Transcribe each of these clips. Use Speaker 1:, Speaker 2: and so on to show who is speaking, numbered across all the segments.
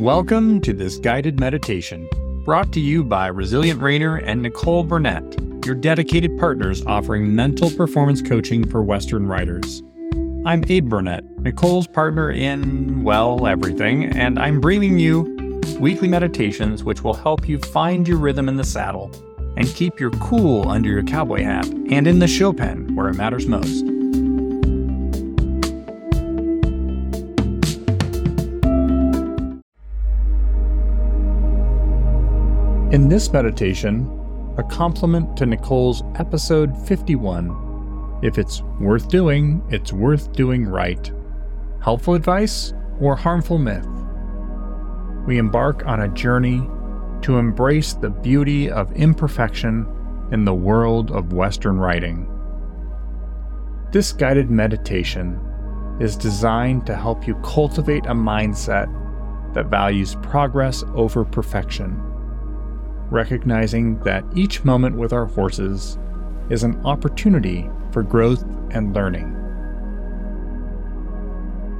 Speaker 1: Welcome to this guided meditation, brought to you by Resilient Reiner and Nicole Burnett, your dedicated partners offering mental performance coaching for Western riders. I'm Abe Burnett, Nicole's partner in, well, everything, and I'm bringing you weekly meditations which will help you find your rhythm in the saddle and keep your cool under your cowboy hat and in the show pen where it matters most. In this meditation, a complement to Nicole's episode 51 If it's worth doing, it's worth doing right. Helpful advice or harmful myth? We embark on a journey to embrace the beauty of imperfection in the world of Western riding. This guided meditation is designed to help you cultivate a mindset that values progress over perfection recognizing that each moment with our horses is an opportunity for growth and learning.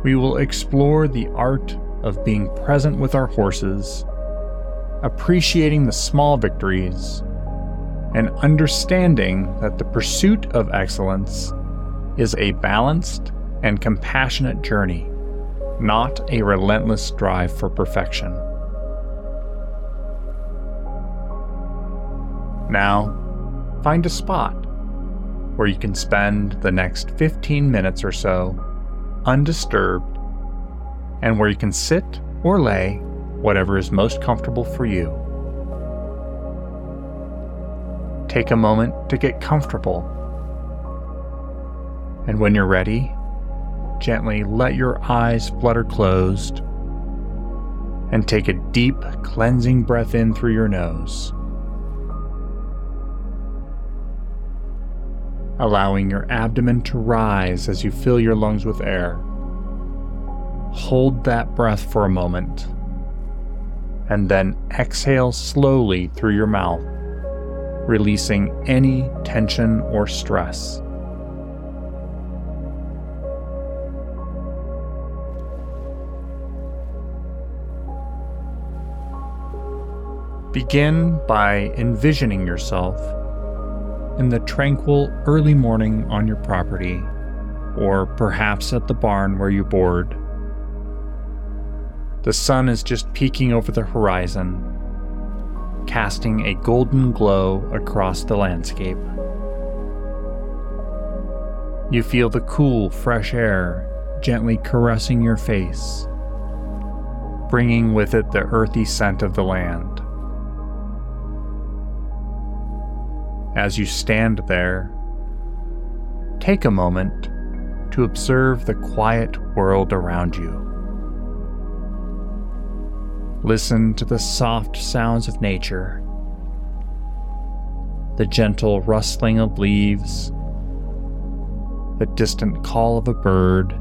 Speaker 1: We will explore the art of being present with our horses, appreciating the small victories, and understanding that the pursuit of excellence is a balanced and compassionate journey, not a relentless drive for perfection. Now, find a spot where you can spend the next 15 minutes or so undisturbed and where you can sit or lay, whatever is most comfortable for you. Take a moment to get comfortable. And when you're ready, gently let your eyes flutter closed and take a deep, cleansing breath in through your nose. Allowing your abdomen to rise as you fill your lungs with air. Hold that breath for a moment, and then exhale slowly through your mouth, releasing any tension or stress. Begin by envisioning yourself in the tranquil early morning on your property, or perhaps at the barn where you board. The sun is just peeking over the horizon, casting a golden glow across the landscape. You feel the cool, fresh air gently caressing your face, bringing with it the earthy scent of the land. As you stand there, take a moment to observe the quiet world around you. Listen to the soft sounds of nature, the gentle rustling of leaves, the distant call of a bird,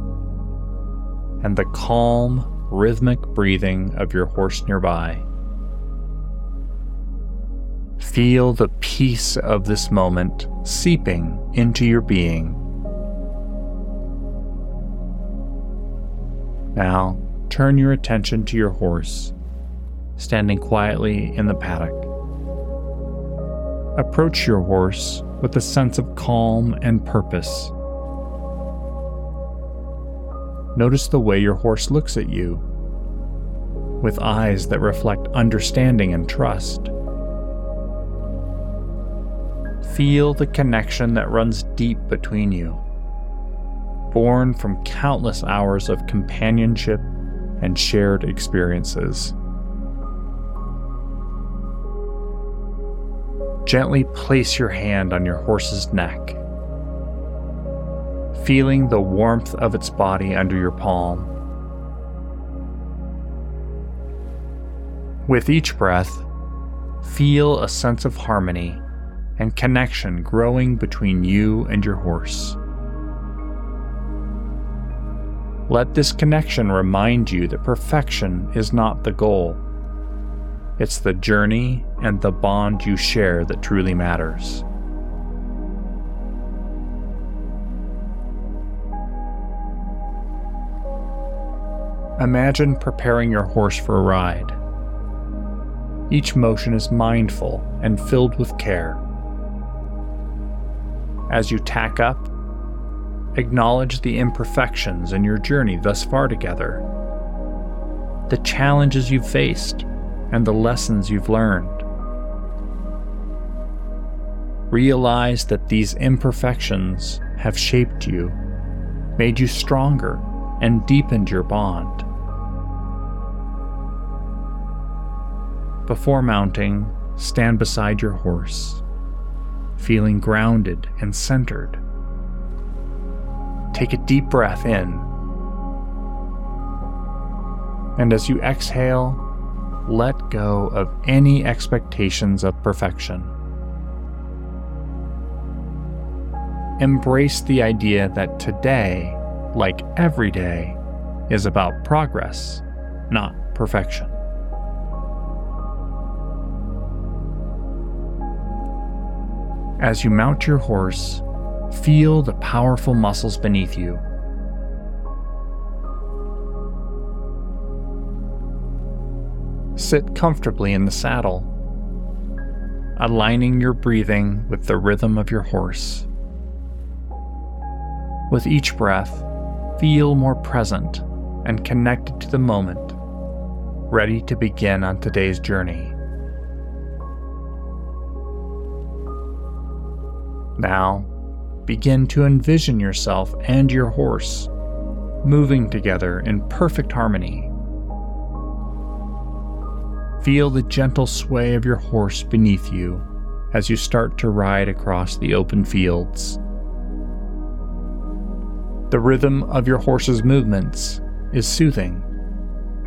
Speaker 1: and the calm, rhythmic breathing of your horse nearby. Feel the peace of this moment seeping into your being. Now, turn your attention to your horse, standing quietly in the paddock. Approach your horse with a sense of calm and purpose. Notice the way your horse looks at you, with eyes that reflect understanding and trust. Feel the connection that runs deep between you, born from countless hours of companionship and shared experiences. Gently place your hand on your horse's neck, feeling the warmth of its body under your palm. With each breath, feel a sense of harmony and connection growing between you and your horse. Let this connection remind you that perfection is not the goal. It's the journey and the bond you share that truly matters. imagine preparing your horse for a ride. Each motion is mindful and filled with care. As you tack up, acknowledge the imperfections in your journey thus far together, the challenges you've faced, and the lessons you've learned. Realize that these imperfections have shaped you, made you stronger, and deepened your bond. Before mounting, stand beside your horse, feeling grounded and centered. Take a deep breath in. And as you exhale, let go of any expectations of perfection. Embrace the idea that today, like every day, is about progress, not perfection. As you mount your horse, feel the powerful muscles beneath you. Sit comfortably in the saddle, aligning your breathing with the rhythm of your horse. With each breath, feel more present and connected to the moment, ready to begin on today's journey. Now, begin to envision yourself and your horse moving together in perfect harmony. Feel the gentle sway of your horse beneath you as you start to ride across the open fields. The rhythm of your horse's movements is soothing,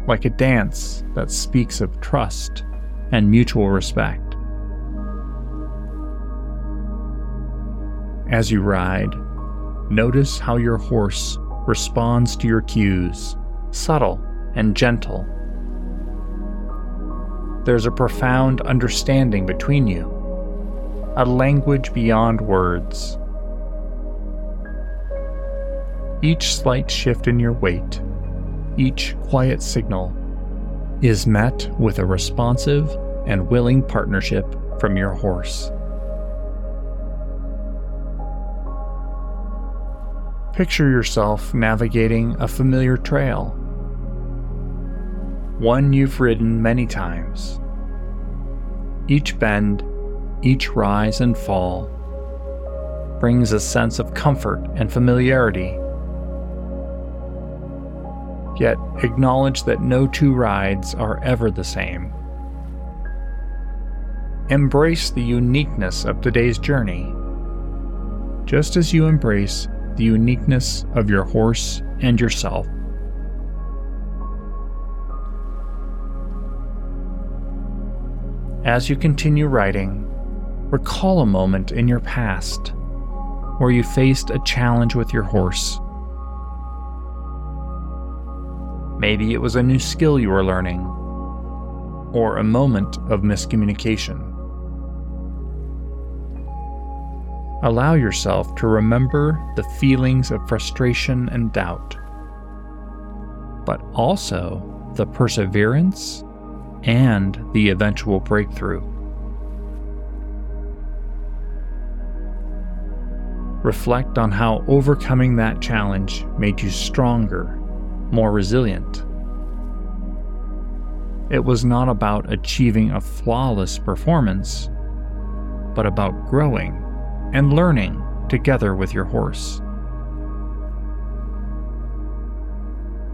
Speaker 1: like a dance that speaks of trust and mutual respect. As you ride, notice how your horse responds to your cues, subtle and gentle. There's a profound understanding between you, a language beyond words. Each slight shift in your weight, each quiet signal, is met with a responsive and willing partnership from your horse. Picture yourself navigating a familiar trail, one you've ridden many times. Each bend, each rise and fall brings a sense of comfort and familiarity. Yet acknowledge that no two rides are ever the same. Embrace the uniqueness of today's journey, just as you embrace the uniqueness of your horse and yourself. As you continue riding, recall a moment in your past where you faced a challenge with your horse. Maybe it was a new skill you were learning, or a moment of miscommunication. Allow yourself to remember the feelings of frustration and doubt, but also the perseverance and the eventual breakthrough. Reflect on how overcoming that challenge made you stronger, more resilient. It was not about achieving a flawless performance, but about growing and learning together with your horse.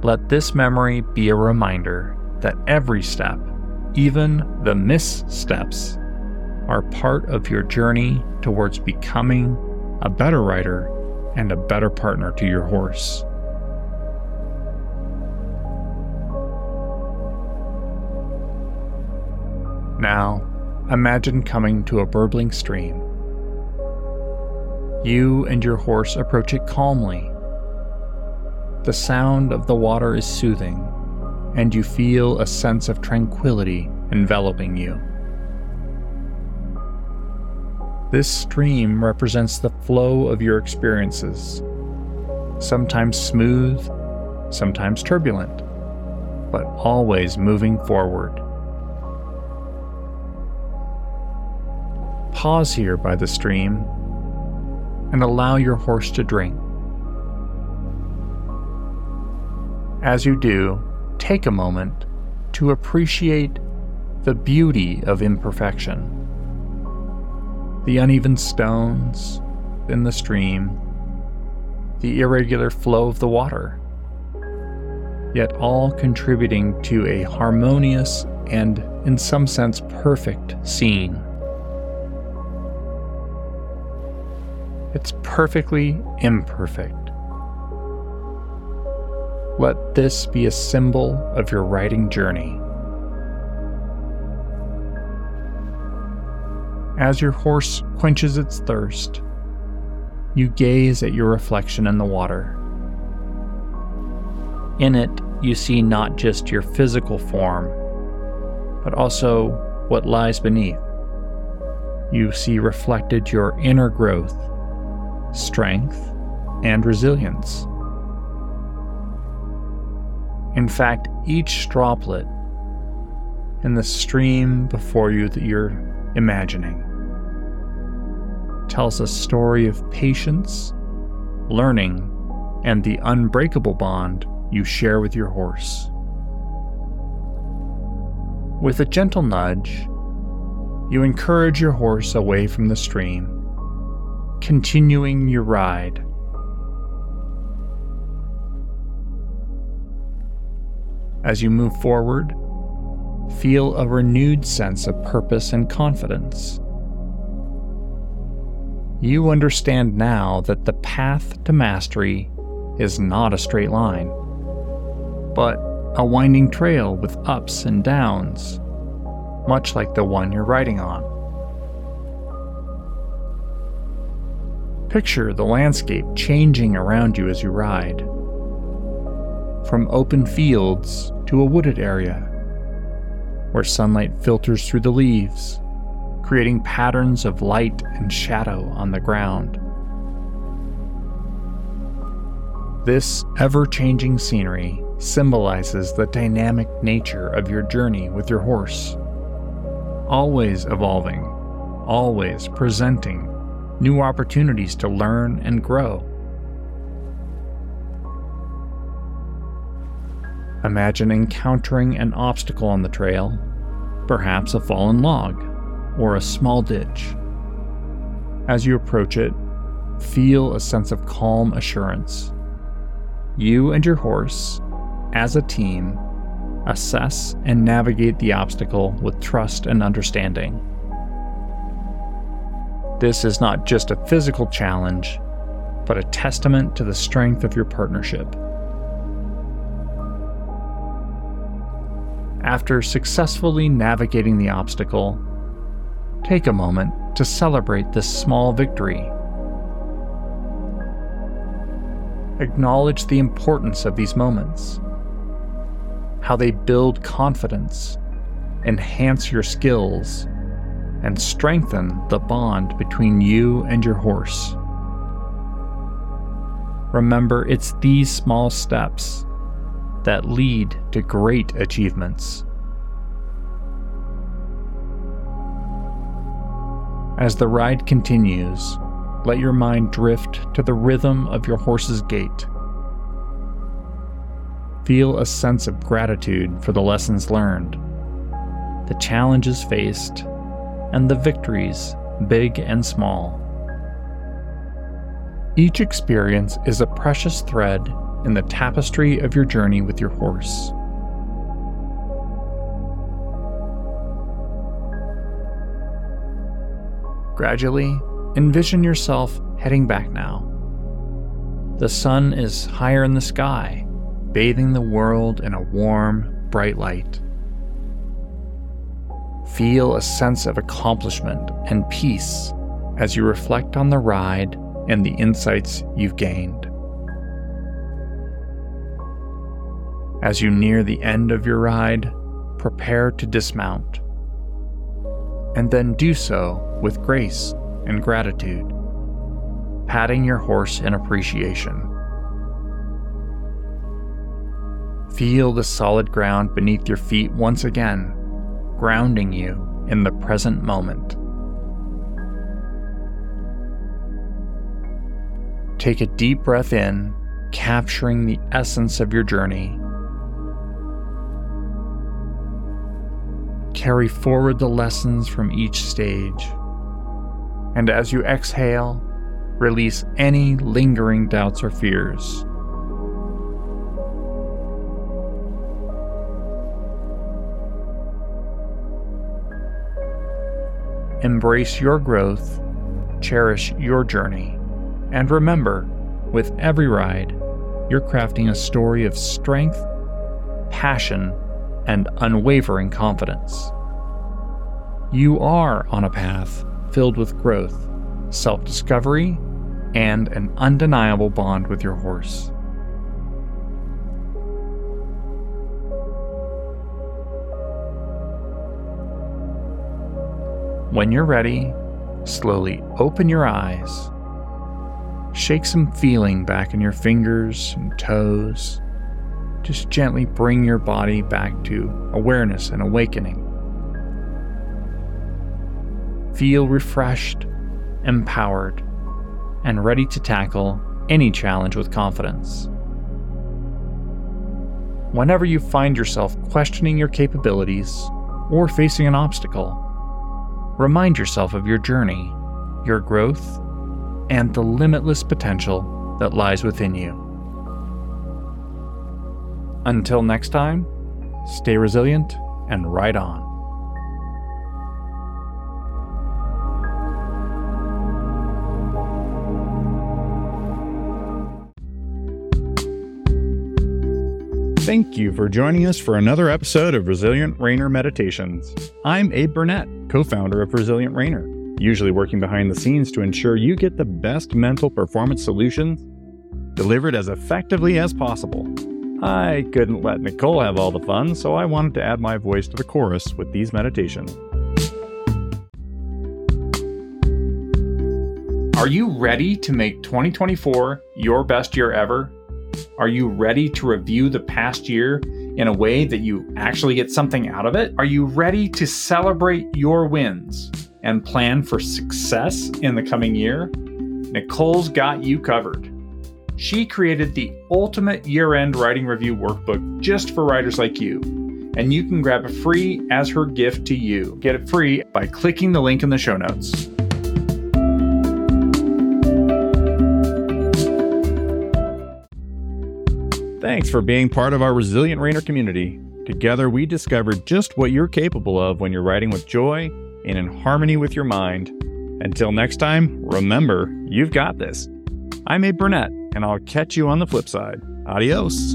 Speaker 1: Let this memory be a reminder that every step, even the missteps, are part of your journey towards becoming a better rider and a better partner to your horse. Now, imagine coming to a burbling stream you and your horse approach it calmly. The sound of the water is soothing, and you feel a sense of tranquility enveloping you. This stream represents the flow of your experiences, sometimes smooth, sometimes turbulent, but always moving forward. Pause here by the stream and allow your horse to drink. As you do, take a moment to appreciate the beauty of imperfection. The uneven stones in the stream, the irregular flow of the water, yet all contributing to a harmonious and, in some sense, perfect scene. It's perfectly imperfect. Let this be a symbol of your riding journey. As your horse quenches its thirst, you gaze at your reflection in the water. In it, you see not just your physical form, but also what lies beneath. You see reflected your inner growth strength, and resilience. In fact, each droplet in the stream before you that you're imagining tells a story of patience, learning, and the unbreakable bond you share with your horse. With a gentle nudge, you encourage your horse away from the stream continuing your ride. As you move forward, feel a renewed sense of purpose and confidence. You understand now that the path to mastery is not a straight line, but a winding trail with ups and downs, much like the one you're riding on. Picture the landscape changing around you as you ride. From open fields to a wooded area, where sunlight filters through the leaves, creating patterns of light and shadow on the ground. This ever changing scenery symbolizes the dynamic nature of your journey with your horse. Always evolving, always presenting new opportunities to learn and grow. Imagine encountering an obstacle on the trail, perhaps a fallen log or a small ditch. As you approach it, feel a sense of calm assurance. You and your horse, as a team, assess and navigate the obstacle with trust and understanding. This is not just a physical challenge, but a testament to the strength of your partnership. After successfully navigating the obstacle, take a moment to celebrate this small victory. Acknowledge the importance of these moments, how they build confidence, enhance your skills, and strengthen the bond between you and your horse. Remember, it's these small steps that lead to great achievements. As the ride continues, let your mind drift to the rhythm of your horse's gait. Feel a sense of gratitude for the lessons learned, the challenges faced, and the victories, big and small. Each experience is a precious thread in the tapestry of your journey with your horse. Gradually, envision yourself heading back now. The sun is higher in the sky, bathing the world in a warm, bright light feel a sense of accomplishment and peace as you reflect on the ride and the insights you've gained. As you near the end of your ride, prepare to dismount. And then do so with grace and gratitude, patting your horse in appreciation. Feel the solid ground beneath your feet once again, grounding you in the present moment. Take a deep breath in, capturing the essence of your journey. Carry forward the lessons from each stage. And as you exhale, release any lingering doubts or fears. Embrace your growth, cherish your journey, and remember with every ride, you're crafting a story of strength, passion, and unwavering confidence. You are on a path filled with growth, self discovery, and an undeniable bond with your horse. When you're ready, slowly open your eyes. Shake some feeling back in your fingers and toes. Just gently bring your body back to awareness and awakening. Feel refreshed, empowered, and ready to tackle any challenge with confidence. Whenever you find yourself questioning your capabilities or facing an obstacle, remind yourself of your journey, your growth, and the limitless potential that lies within you. Until next time, stay resilient and ride on. Thank you for joining us for another episode of Resilient Reiner Meditations. I'm Abe Burnett, co founder of Resilient Reiner, usually working behind the scenes to ensure you get the best mental performance solutions delivered as effectively as possible. I couldn't let Nicole have all the fun, so I wanted to add my voice to the chorus with these meditations. Are you ready to make 2024 your best year ever? Are you ready to review the past year in a way that you actually get something out of it? Are you ready to celebrate your wins and plan for success in the coming year? Nicole's got you covered. She created the ultimate year end riding review workbook just for riders like you. And you can grab it free as her gift to you. Get it free by clicking the link in the show notes. Thanks for being part of our Resilient Reiner community. Together, we discovered just what you're capable of when you're riding with joy and in harmony with your mind. Until next time, remember, you've got this. I'm Abe Burnett, and I'll catch you on the flip side. Adios.